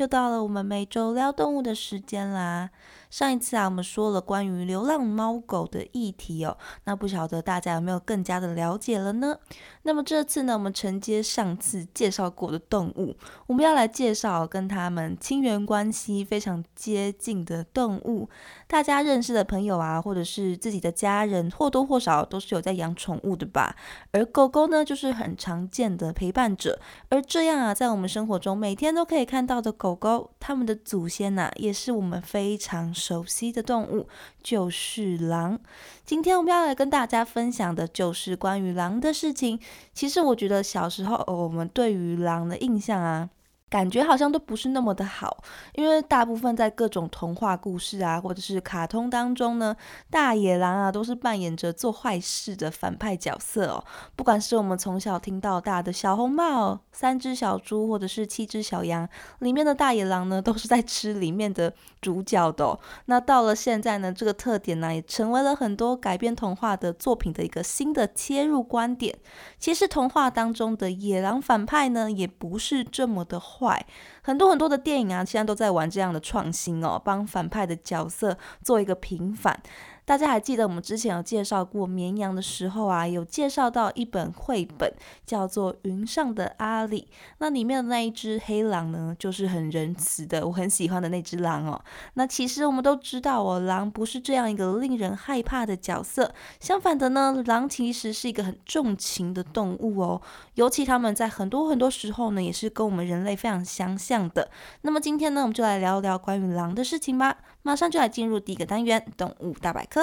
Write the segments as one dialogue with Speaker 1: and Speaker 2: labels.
Speaker 1: 又到了我们每周聊动物的时间啦。上一次啊，我们说了关于流浪猫狗的议题哦，那不晓得大家有没有更加的了解了呢？那么这次呢，我们承接上次介绍过的动物，我们要来介绍跟它们亲缘关系非常接近的动物。大家认识的朋友啊，或者是自己的家人，或多或少都是有在养宠物的吧？而狗狗呢，就是很常见的陪伴者。而这样啊，在我们生活中每天都可以看到的狗狗狗，它们的祖先呐，也是我们非常熟悉的动物，就是狼。今天我们要来跟大家分享的就是关于狼的事情。其实我觉得小时候我们对于狼的印象啊。感觉好像都不是那么的好，因为大部分在各种童话故事啊，或者是卡通当中呢，大野狼啊都是扮演着做坏事的反派角色哦。不管是我们从小听到大的小红帽、三只小猪，或者是七只小羊，里面的大野狼呢，都是在吃里面的主角的。那到了现在呢，这个特点呢，也成为了很多改编童话的作品的一个新的切入观点。其实童话当中的野狼反派呢，也不是这么的。坏，很多很多的电影啊，现在都在玩这样的创新哦，帮反派的角色做一个平反。大家还记得我们之前有介绍过绵羊的时候啊，有介绍到一本绘本叫做《云上的阿里》，那里面的那一只黑狼呢，就是很仁慈的，我很喜欢的那只狼哦。那其实我们都知道哦，狼不是这样一个令人害怕的角色，相反的呢，狼其实是一个很重情的动物哦。尤其他们在很多很多时候呢，也是跟我们人类非常相像的。那么今天呢，我们就来聊聊关于狼的事情吧。马上就来进入第一个单元——动物大百科。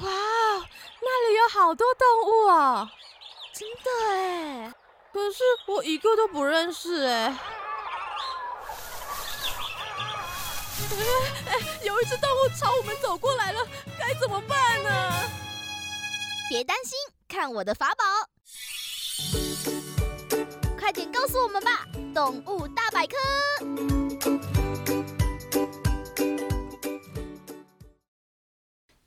Speaker 2: 哇，那里有好多动物啊！真的哎，可是我一个都不认识哎。哎哎，有一只动物朝我们走过来了，该怎么办呢？
Speaker 3: 别担心，看我的法宝！快点告诉我们吧，动物大百科。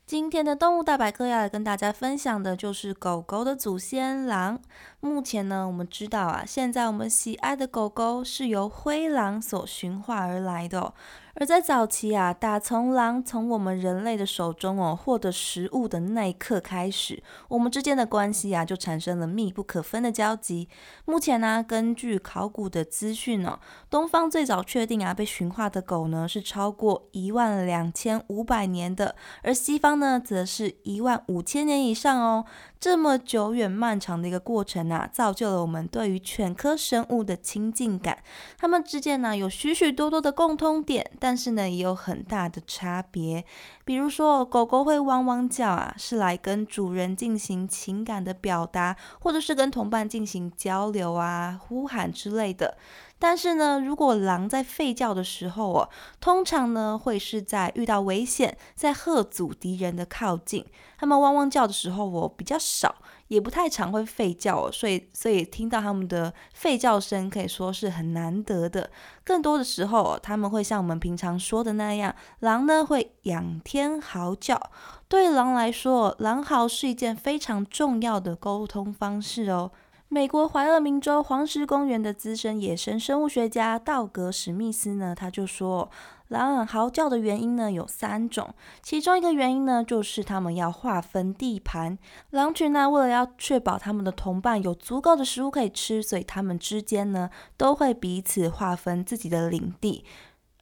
Speaker 1: 今天的动物大百科要来跟大家分享的就是狗狗的祖先狼。目前呢，我们知道啊，现在我们喜爱的狗狗是由灰狼所驯化而来的。而在早期啊，打从狼从我们人类的手中哦获得食物的那一刻开始，我们之间的关系啊就产生了密不可分的交集。目前呢，根据考古的资讯哦，东方最早确定啊被驯化的狗呢是超过一万两千五百年的，而西方呢则是一万五千年以上哦。这么久远漫长的一个过程啊，造就了我们对于犬科生物的亲近感。它们之间呢有许许多多的共通点，但但是呢也有很大的差别。比如说，狗狗会汪汪叫啊，是来跟主人进行情感的表达，或者是跟同伴进行交流啊、呼喊之类的。但是呢，如果狼在吠叫的时候哦，通常呢会是在遇到危险，在吓阻敌人的靠近。它们汪汪叫的时候，我比较少，也不太常会吠叫，所以所以听到它们的吠叫声可以说是很难得的。更多的时候，他们会像我们平常说的那样，狼呢会仰天嚎叫。对狼来说，狼嚎是一件非常重要的沟通方式哦。美国怀俄明州黄石公园的资深野生生物学家道格史密斯呢，他就说，狼嚎叫的原因呢有三种，其中一个原因呢就是他们要划分地盘。狼群呢为了要确保他们的同伴有足够的食物可以吃，所以他们之间呢都会彼此划分自己的领地。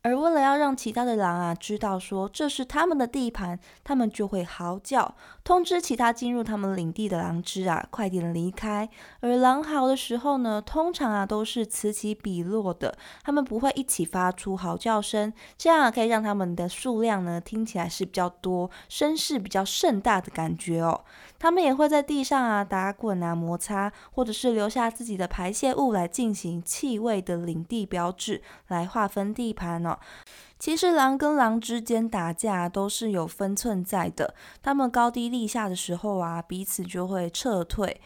Speaker 1: 而为了要让其他的狼啊知道说这是他们的地盘，他们就会嚎叫，通知其他进入他们领地的狼只啊快点离开。而狼嚎的时候呢，通常啊都是此起彼落的，他们不会一起发出嚎叫声，这样可以让他们的数量呢听起来是比较多，声势比较盛大的感觉哦。他们也会在地上啊打滚啊摩擦，或者是留下自己的排泄物来进行气味的领地标志，来划分地盘哦。其实狼跟狼之间打架都是有分寸在的，他们高低立下的时候啊，彼此就会撤退，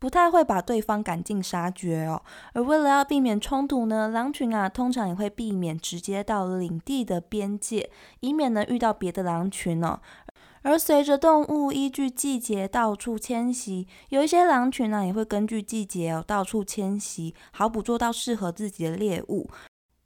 Speaker 1: 不太会把对方赶尽杀绝哦。而为了要避免冲突呢，狼群啊通常也会避免直接到领地的边界，以免呢遇到别的狼群哦。而随着动物依据季节到处迁徙，有一些狼群呢也会根据季节哦到处迁徙，好捕捉到适合自己的猎物。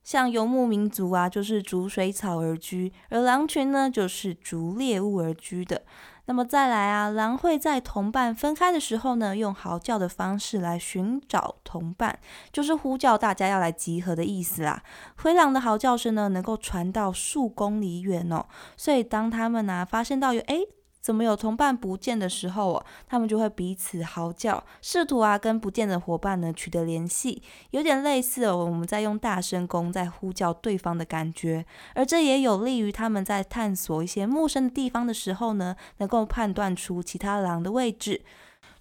Speaker 1: 像游牧民族啊，就是逐水草而居；而狼群呢，就是逐猎物而居的。那么再来啊，狼会在同伴分开的时候呢，用嚎叫的方式来寻找同伴，就是呼叫大家要来集合的意思啦。灰狼的嚎叫声呢，能够传到数公里远哦，所以当他们呢发现到有诶。怎么有同伴不见的时候哦，他们就会彼此嚎叫，试图啊跟不见的伙伴呢取得联系，有点类似哦我们在用大声公在呼叫对方的感觉，而这也有利于他们在探索一些陌生的地方的时候呢，能够判断出其他狼的位置。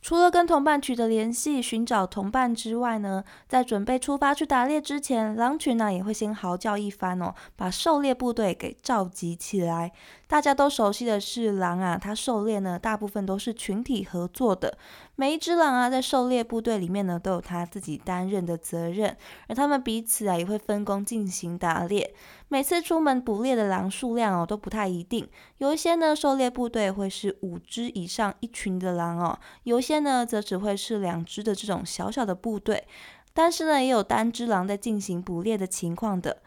Speaker 1: 除了跟同伴取得联系、寻找同伴之外呢，在准备出发去打猎之前，狼群呢也会先嚎叫一番哦，把狩猎部队给召集起来。大家都熟悉的是狼啊，它狩猎呢大部分都是群体合作的。每一只狼啊，在狩猎部队里面呢，都有它自己担任的责任，而他们彼此啊也会分工进行打猎。每次出门捕猎的狼数量哦都不太一定，有一些呢狩猎部队会是五只以上一群的狼哦，有些呢则只会是两只的这种小小的部队。但是呢，也有单只狼在进行捕猎的情况的。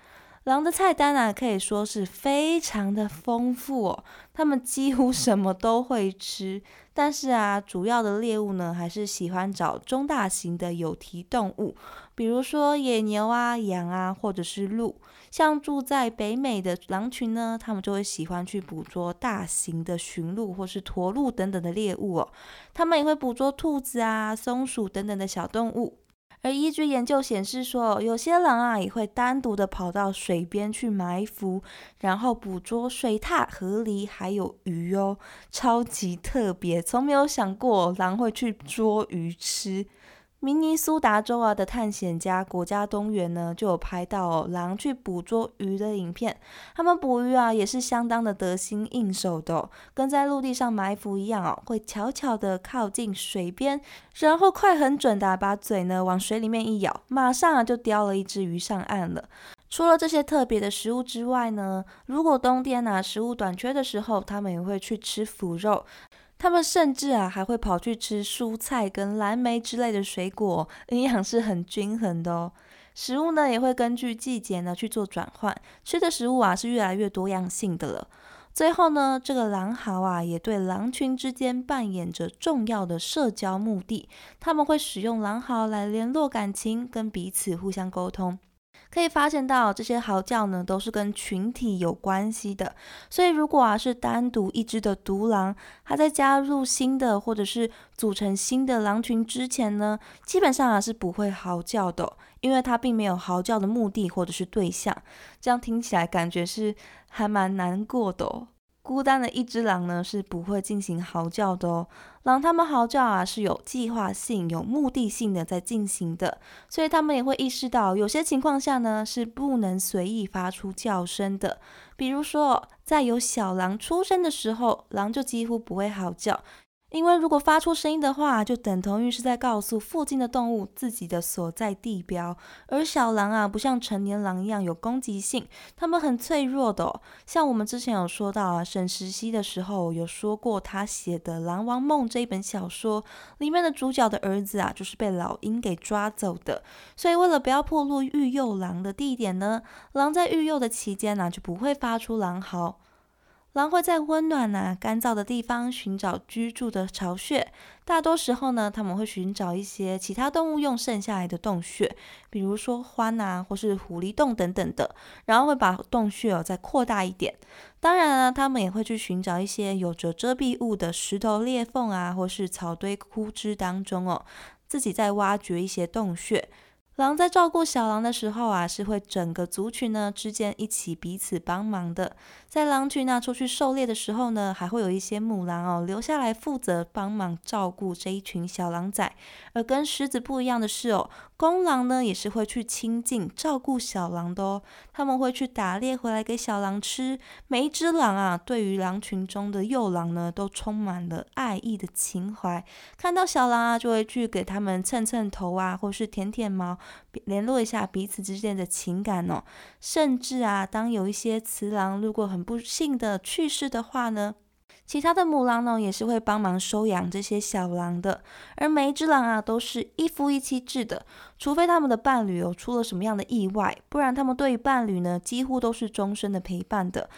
Speaker 1: 狼的菜单啊，可以说是非常的丰富哦。他们几乎什么都会吃，但是啊，主要的猎物呢，还是喜欢找中大型的有蹄动物，比如说野牛啊、羊啊，或者是鹿。像住在北美的狼群呢，他们就会喜欢去捕捉大型的驯鹿或是驼鹿等等的猎物哦。他们也会捕捉兔子啊、松鼠等等的小动物。而依据研究显示说，有些狼啊也会单独的跑到水边去埋伏，然后捕捉水獭、河狸还有鱼哦，超级特别，从没有想过狼会去捉鱼吃。明尼苏达州啊的探险家国家公园呢，就有拍到狼去捕捉鱼的影片。他们捕鱼啊，也是相当的得心应手的，跟在陆地上埋伏一样哦，会悄悄的靠近水边，然后快很准的把嘴呢往水里面一咬，马上啊就叼了一只鱼上岸了。除了这些特别的食物之外呢，如果冬天啊食物短缺的时候，他们也会去吃腐肉。他们甚至啊还会跑去吃蔬菜跟蓝莓之类的水果，营养是很均衡的哦。食物呢也会根据季节呢去做转换，吃的食物啊是越来越多样性的了。最后呢，这个狼嚎啊也对狼群之间扮演着重要的社交目的，他们会使用狼嚎来联络感情，跟彼此互相沟通。可以发现到这些嚎叫呢，都是跟群体有关系的。所以如果啊是单独一只的独狼，它在加入新的或者是组成新的狼群之前呢，基本上啊是不会嚎叫的，因为它并没有嚎叫的目的或者是对象。这样听起来感觉是还蛮难过的。孤单的一只狼呢，是不会进行嚎叫的哦。狼它们嚎叫啊，是有计划性、有目的性的在进行的，所以它们也会意识到，有些情况下呢，是不能随意发出叫声的。比如说，在有小狼出生的时候，狼就几乎不会嚎叫。因为如果发出声音的话，就等同于是在告诉附近的动物自己的所在地标。而小狼啊，不像成年狼一样有攻击性，它们很脆弱的。像我们之前有说到啊，沈石溪的时候有说过，他写的《狼王梦》这一本小说里面的主角的儿子啊，就是被老鹰给抓走的。所以为了不要破露育幼狼的地点呢，狼在育幼的期间呢，就不会发出狼嚎。狼会在温暖呐、干燥的地方寻找居住的巢穴。大多时候呢，他们会寻找一些其他动物用剩下来的洞穴，比如说獾啊，或是狐狸洞等等的，然后会把洞穴哦再扩大一点。当然呢，他们也会去寻找一些有着遮蔽物的石头裂缝啊，或是草堆枯枝当中哦，自己在挖掘一些洞穴。狼在照顾小狼的时候啊，是会整个族群呢之间一起彼此帮忙的。在狼群那出去狩猎的时候呢，还会有一些母狼哦留下来负责帮忙照顾这一群小狼崽。而跟狮子不一样的是哦，公狼呢也是会去亲近照顾小狼的哦。他们会去打猎回来给小狼吃。每一只狼啊，对于狼群中的幼狼呢，都充满了爱意的情怀。看到小狼啊，就会去给他们蹭蹭头啊，或是舔舔毛。联络一下彼此之间的情感哦，甚至啊，当有一些雌狼如果很不幸的去世的话呢，其他的母狼呢也是会帮忙收养这些小狼的。而每一只狼啊都是一夫一妻制的，除非他们的伴侣有出了什么样的意外，不然他们对于伴侣呢几乎都是终身的陪伴的。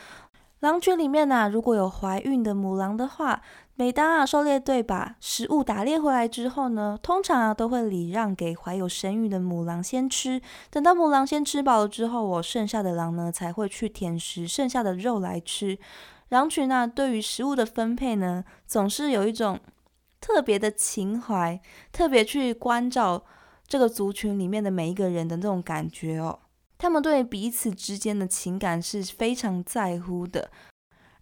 Speaker 1: 狼群里面呢，如果有怀孕的母狼的话，每当啊狩猎队把食物打猎回来之后呢，通常啊都会礼让给怀有身孕的母狼先吃。等到母狼先吃饱了之后，我剩下的狼呢才会去舔食剩下的肉来吃。狼群啊对于食物的分配呢，总是有一种特别的情怀，特别去关照这个族群里面的每一个人的那种感觉哦。他们对彼此之间的情感是非常在乎的，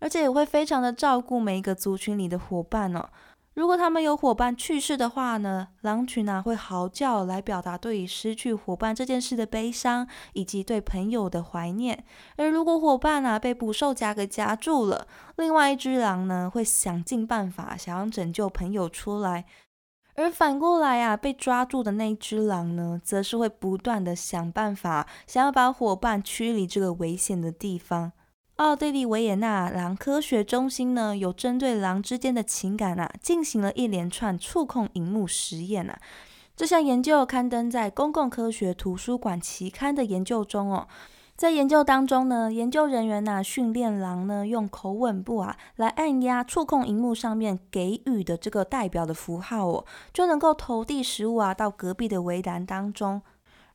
Speaker 1: 而且也会非常的照顾每一个族群里的伙伴哦。如果他们有伙伴去世的话呢，狼群啊会嚎叫来表达对于失去伙伴这件事的悲伤，以及对朋友的怀念。而如果伙伴啊被捕兽夹给夹住了，另外一只狼呢会想尽办法想要拯救朋友出来。而反过来啊，被抓住的那只狼呢，则是会不断的想办法，想要把伙伴驱离这个危险的地方。奥地利维也纳狼科学中心呢，有针对狼之间的情感啊，进行了一连串触控荧幕实验啊。这项研究刊登在《公共科学图书馆期刊》的研究中哦。在研究当中呢，研究人员呐训练狼呢用口吻部啊来按压触控荧幕上面给予的这个代表的符号哦，就能够投递食物啊到隔壁的围栏当中。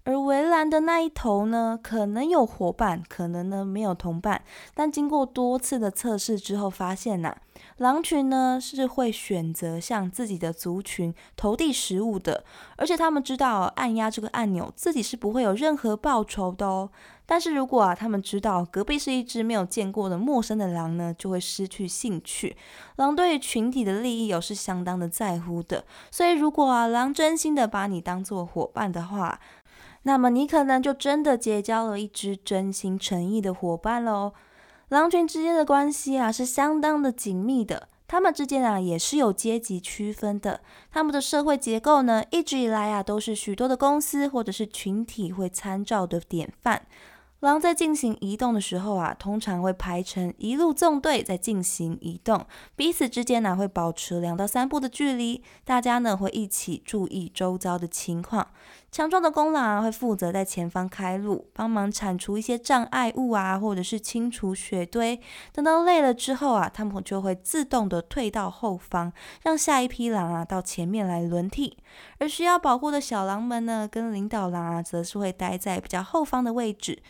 Speaker 1: 而围栏的那一头呢，可能有伙伴，可能呢没有同伴。但经过多次的测试之后，发现呐，狼群呢是会选择向自己的族群投递食物的，而且他们知道按压这个按钮，自己是不会有任何报酬的哦。但是如果啊，他们知道隔壁是一只没有见过的陌生的狼呢，就会失去兴趣。狼对于群体的利益有是相当的在乎的，所以如果啊，狼真心的把你当做伙伴的话，那么你可能就真的结交了一只真心诚意的伙伴喽。狼群之间的关系啊，是相当的紧密的。他们之间啊，也是有阶级区分的。他们的社会结构呢，一直以来啊，都是许多的公司或者是群体会参照的典范。狼在进行移动的时候啊，通常会排成一路纵队在进行移动，彼此之间呢会保持两到三步的距离，大家呢会一起注意周遭的情况。强壮的公狼啊会负责在前方开路，帮忙铲除一些障碍物啊，或者是清除雪堆。等到累了之后啊，他们就会自动的退到后方，让下一批狼啊到前面来轮替。而需要保护的小狼们呢，跟领导狼啊，则是会待在比较后方的位置。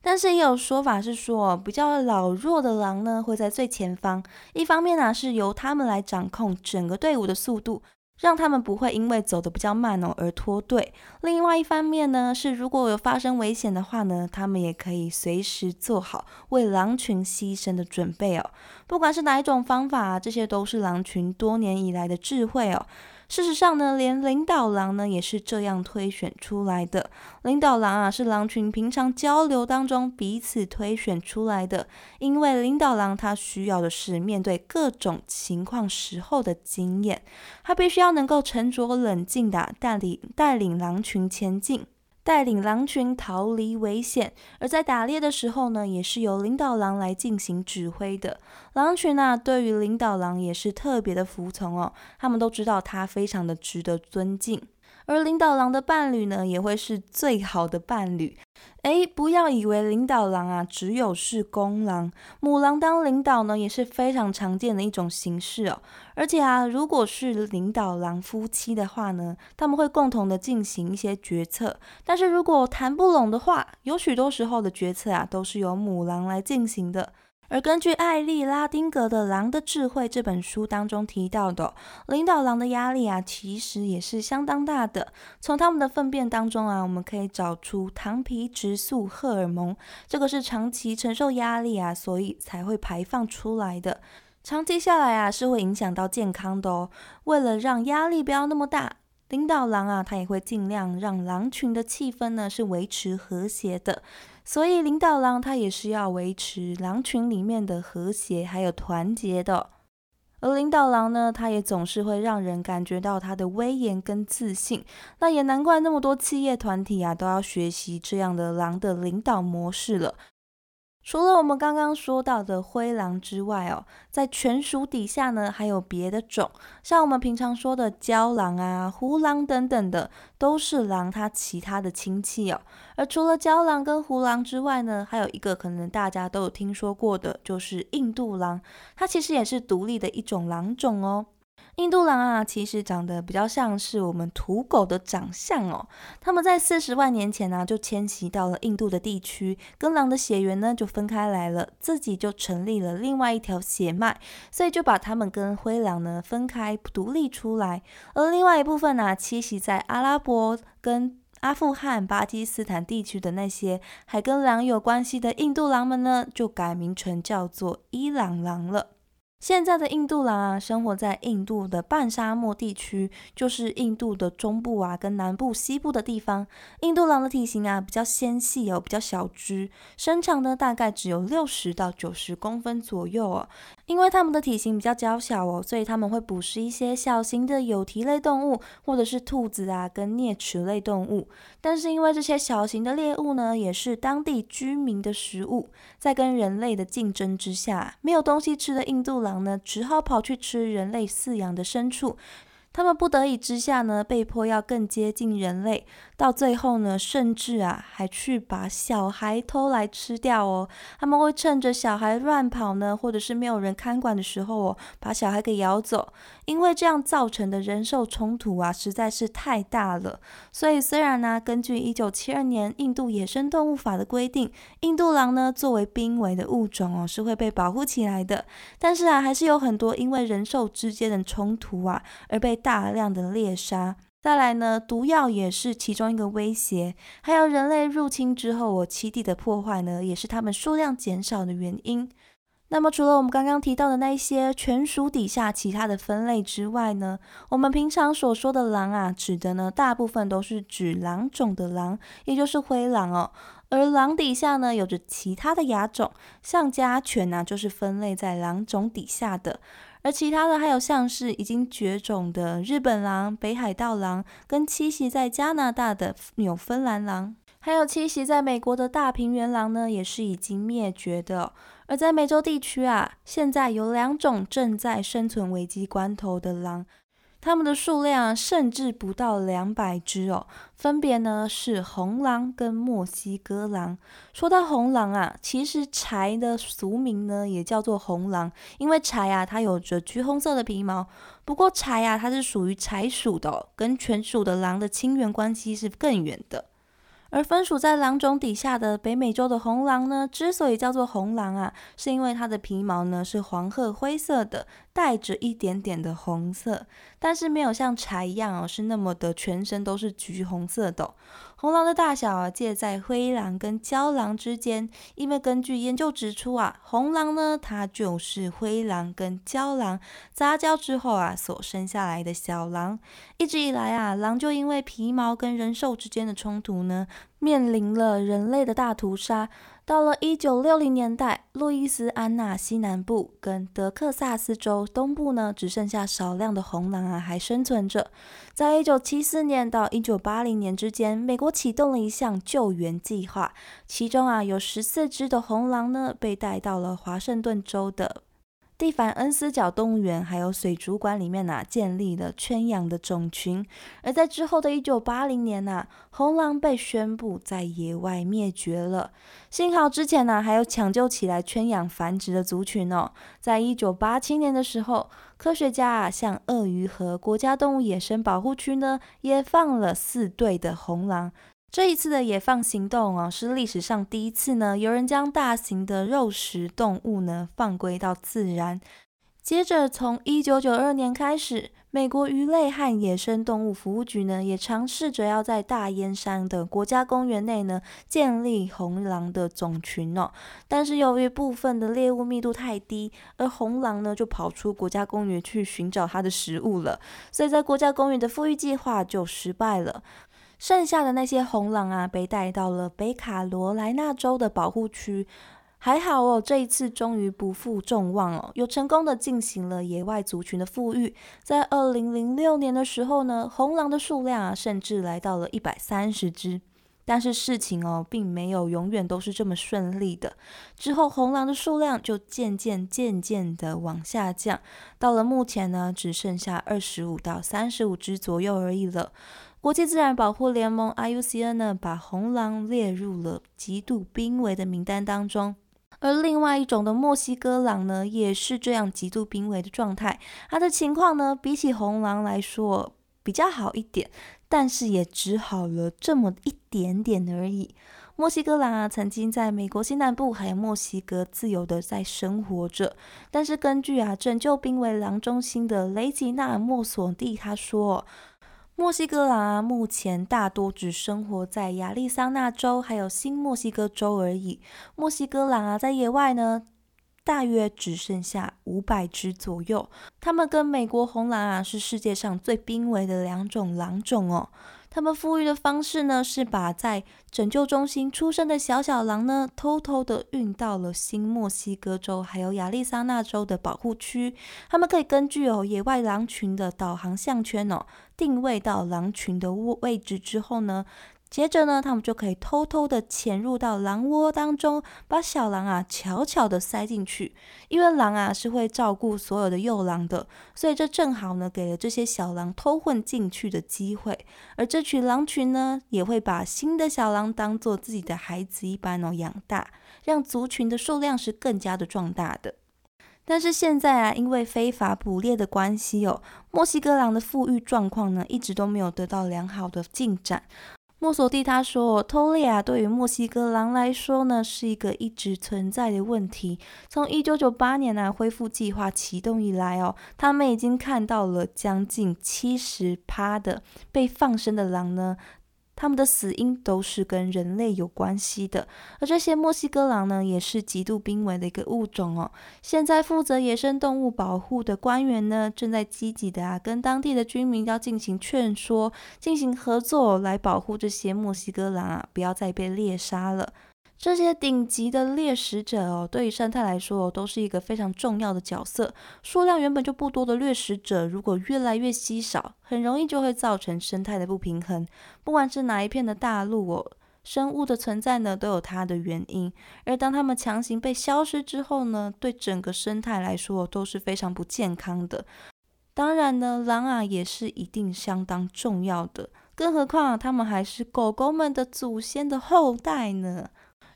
Speaker 1: 但是也有说法是说，比较老弱的狼呢会在最前方。一方面呢是由他们来掌控整个队伍的速度，让他们不会因为走得比较慢哦而脱队。另外一方面呢是如果有发生危险的话呢，他们也可以随时做好为狼群牺牲的准备哦。不管是哪一种方法，这些都是狼群多年以来的智慧哦。事实上呢，连领导狼呢也是这样推选出来的。领导狼啊，是狼群平常交流当中彼此推选出来的。因为领导狼他需要的是面对各种情况时候的经验，他必须要能够沉着冷静的带领带领狼群前进。带领狼群逃离危险，而在打猎的时候呢，也是由领导狼来进行指挥的。狼群啊，对于领导狼也是特别的服从哦，他们都知道他非常的值得尊敬。而领导狼的伴侣呢，也会是最好的伴侣，哎，不要以为领导狼啊只有是公狼，母狼当领导呢也是非常常见的一种形式哦。而且啊，如果是领导狼夫妻的话呢，他们会共同的进行一些决策。但是如果谈不拢的话，有许多时候的决策啊都是由母狼来进行的。而根据艾丽拉丁格的《狼的智慧》这本书当中提到的，领导狼的压力啊，其实也是相当大的。从他们的粪便当中啊，我们可以找出糖皮质素荷尔蒙，这个是长期承受压力啊，所以才会排放出来的。长期下来啊，是会影响到健康的哦。为了让压力不要那么大。领导狼啊，他也会尽量让狼群的气氛呢是维持和谐的，所以领导狼它也是要维持狼群里面的和谐还有团结的。而领导狼呢，它也总是会让人感觉到它的威严跟自信。那也难怪那么多企业团体啊都要学习这样的狼的领导模式了。除了我们刚刚说到的灰狼之外哦，在犬属底下呢，还有别的种，像我们平常说的郊狼啊、胡狼等等的，都是狼它其他的亲戚哦。而除了郊狼跟胡狼之外呢，还有一个可能大家都有听说过的，就是印度狼，它其实也是独立的一种狼种哦。印度狼啊，其实长得比较像是我们土狗的长相哦。他们在四十万年前呢，就迁徙到了印度的地区，跟狼的血缘呢就分开来了，自己就成立了另外一条血脉，所以就把他们跟灰狼呢分开独立出来。而另外一部分呢，栖息在阿拉伯跟阿富汗、巴基斯坦地区的那些还跟狼有关系的印度狼们呢，就改名成叫做伊朗狼了。现在的印度狼啊，生活在印度的半沙漠地区，就是印度的中部啊，跟南部、西部的地方。印度狼的体型啊比较纤细哦，比较小只，身长呢大概只有六十到九十公分左右哦。因为它们的体型比较娇小哦，所以它们会捕食一些小型的有蹄类动物，或者是兔子啊，跟啮齿类动物。但是因为这些小型的猎物呢，也是当地居民的食物，在跟人类的竞争之下，没有东西吃的印度。狼呢，只好跑去吃人类饲养的牲畜。他们不得已之下呢，被迫要更接近人类。到最后呢，甚至啊，还去把小孩偷来吃掉哦。他们会趁着小孩乱跑呢，或者是没有人看管的时候哦，把小孩给咬走。因为这样造成的人兽冲突啊，实在是太大了。所以虽然呢，根据一九七二年印度野生动物法的规定，印度狼呢作为濒危的物种哦，是会被保护起来的。但是啊，还是有很多因为人兽之间的冲突啊，而被大量的猎杀。再来呢，毒药也是其中一个威胁，还有人类入侵之后，我栖地的破坏呢，也是它们数量减少的原因。那么除了我们刚刚提到的那些犬属底下其他的分类之外呢，我们平常所说的狼啊，指的呢，大部分都是指狼种的狼，也就是灰狼哦。而狼底下呢，有着其他的亚种，像家犬呢，就是分类在狼种底下的。而其他的还有像是已经绝种的日本狼、北海道狼，跟栖息在加拿大的纽芬兰狼，还有栖息在美国的大平原狼呢，也是已经灭绝的。而在美洲地区啊，现在有两种正在生存危机关头的狼。它们的数量甚至不到两百只哦，分别呢是红狼跟墨西哥狼。说到红狼啊，其实柴的俗名呢也叫做红狼，因为柴啊它有着橘红色的皮毛。不过柴啊它是属于柴属的，跟犬属的狼的亲缘关系是更远的。而分属在狼种底下的北美洲的红狼呢，之所以叫做红狼啊，是因为它的皮毛呢是黄褐灰色的，带着一点点的红色，但是没有像柴一样哦，是那么的全身都是橘红色的。红狼的大小啊，介在灰狼跟郊狼之间，因为根据研究指出啊，红狼呢，它就是灰狼跟郊狼杂交之后啊所生下来的小狼。一直以来啊，狼就因为皮毛跟人兽之间的冲突呢，面临了人类的大屠杀。到了一九六零年代，路易斯安那西南部跟德克萨斯州东部呢，只剩下少量的红狼啊还生存着。在一九七四年到一九八零年之间，美国启动了一项救援计划，其中啊有十四只的红狼呢被带到了华盛顿州的蒂凡恩斯角动物园还有水族馆里面呐，建立了圈养的种群。而在之后的一九八零年呐，红狼被宣布在野外灭绝了。幸好之前呢，还有抢救起来圈养繁殖的族群哦。在一九八七年的时候，科学家啊，向鳄鱼和国家动物野生保护区呢，也放了四对的红狼。这一次的野放行动哦，是历史上第一次呢，有人将大型的肉食动物呢放归到自然。接着，从一九九二年开始，美国鱼类和野生动物服务局呢，也尝试着要在大燕山的国家公园内呢，建立红狼的种群哦。但是由于部分的猎物密度太低，而红狼呢就跑出国家公园去寻找它的食物了，所以在国家公园的复育计划就失败了。剩下的那些红狼啊，被带到了北卡罗来纳州的保护区。还好哦，这一次终于不负众望哦，又成功的进行了野外族群的富裕。在二零零六年的时候呢，红狼的数量啊，甚至来到了一百三十只。但是事情哦，并没有永远都是这么顺利的。之后，红狼的数量就渐渐渐渐的往下降，到了目前呢，只剩下二十五到三十五只左右而已了。国际自然保护联盟 IUCN 呢，把红狼列入了极度濒危的名单当中。而另外一种的墨西哥狼呢，也是这样极度濒危的状态。它的情况呢，比起红狼来说比较好一点，但是也只好了这么一点点而已。墨西哥狼啊，曾经在美国西南部还有墨西哥自由的在生活着，但是根据啊拯救濒危狼中心的雷吉纳·莫索蒂他说。墨西哥狼啊，目前大多只生活在亚利桑那州还有新墨西哥州而已。墨西哥狼啊，在野外呢，大约只剩下五百只左右。它们跟美国红狼啊，是世界上最濒危的两种狼种哦。他们富裕的方式呢，是把在拯救中心出生的小小狼呢，偷偷的运到了新墨西哥州还有亚利桑那州的保护区。他们可以根据哦野外狼群的导航项圈哦，定位到狼群的位位置之后呢。接着呢，他们就可以偷偷的潜入到狼窝当中，把小狼啊悄悄的塞进去。因为狼啊是会照顾所有的幼狼的，所以这正好呢给了这些小狼偷混进去的机会。而这群狼群呢，也会把新的小狼当做自己的孩子一般哦养大，让族群的数量是更加的壮大的。但是现在啊，因为非法捕猎的关系哦，墨西哥狼的富裕状况呢，一直都没有得到良好的进展。莫索蒂他说：“偷猎啊，对于墨西哥狼来说呢，是一个一直存在的问题。从一九九八年呢恢复计划启动以来哦，他们已经看到了将近七十趴的被放生的狼呢。”他们的死因都是跟人类有关系的，而这些墨西哥狼呢，也是极度濒危的一个物种哦。现在负责野生动物保护的官员呢，正在积极的啊，跟当地的居民要进行劝说，进行合作，来保护这些墨西哥狼啊，不要再被猎杀了。这些顶级的猎食者哦，对于生态来说都是一个非常重要的角色。数量原本就不多的掠食者，如果越来越稀少，很容易就会造成生态的不平衡。不管是哪一片的大陆哦，生物的存在呢，都有它的原因。而当它们强行被消失之后呢，对整个生态来说都是非常不健康的。当然呢，狼啊也是一定相当重要的，更何况它们还是狗狗们的祖先的后代呢。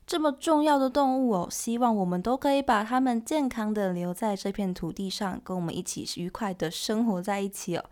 Speaker 1: 这么重要的动物哦，希望我们都可以把它们健康的留在这片土地上，跟我们一起愉快的生活在一起哦。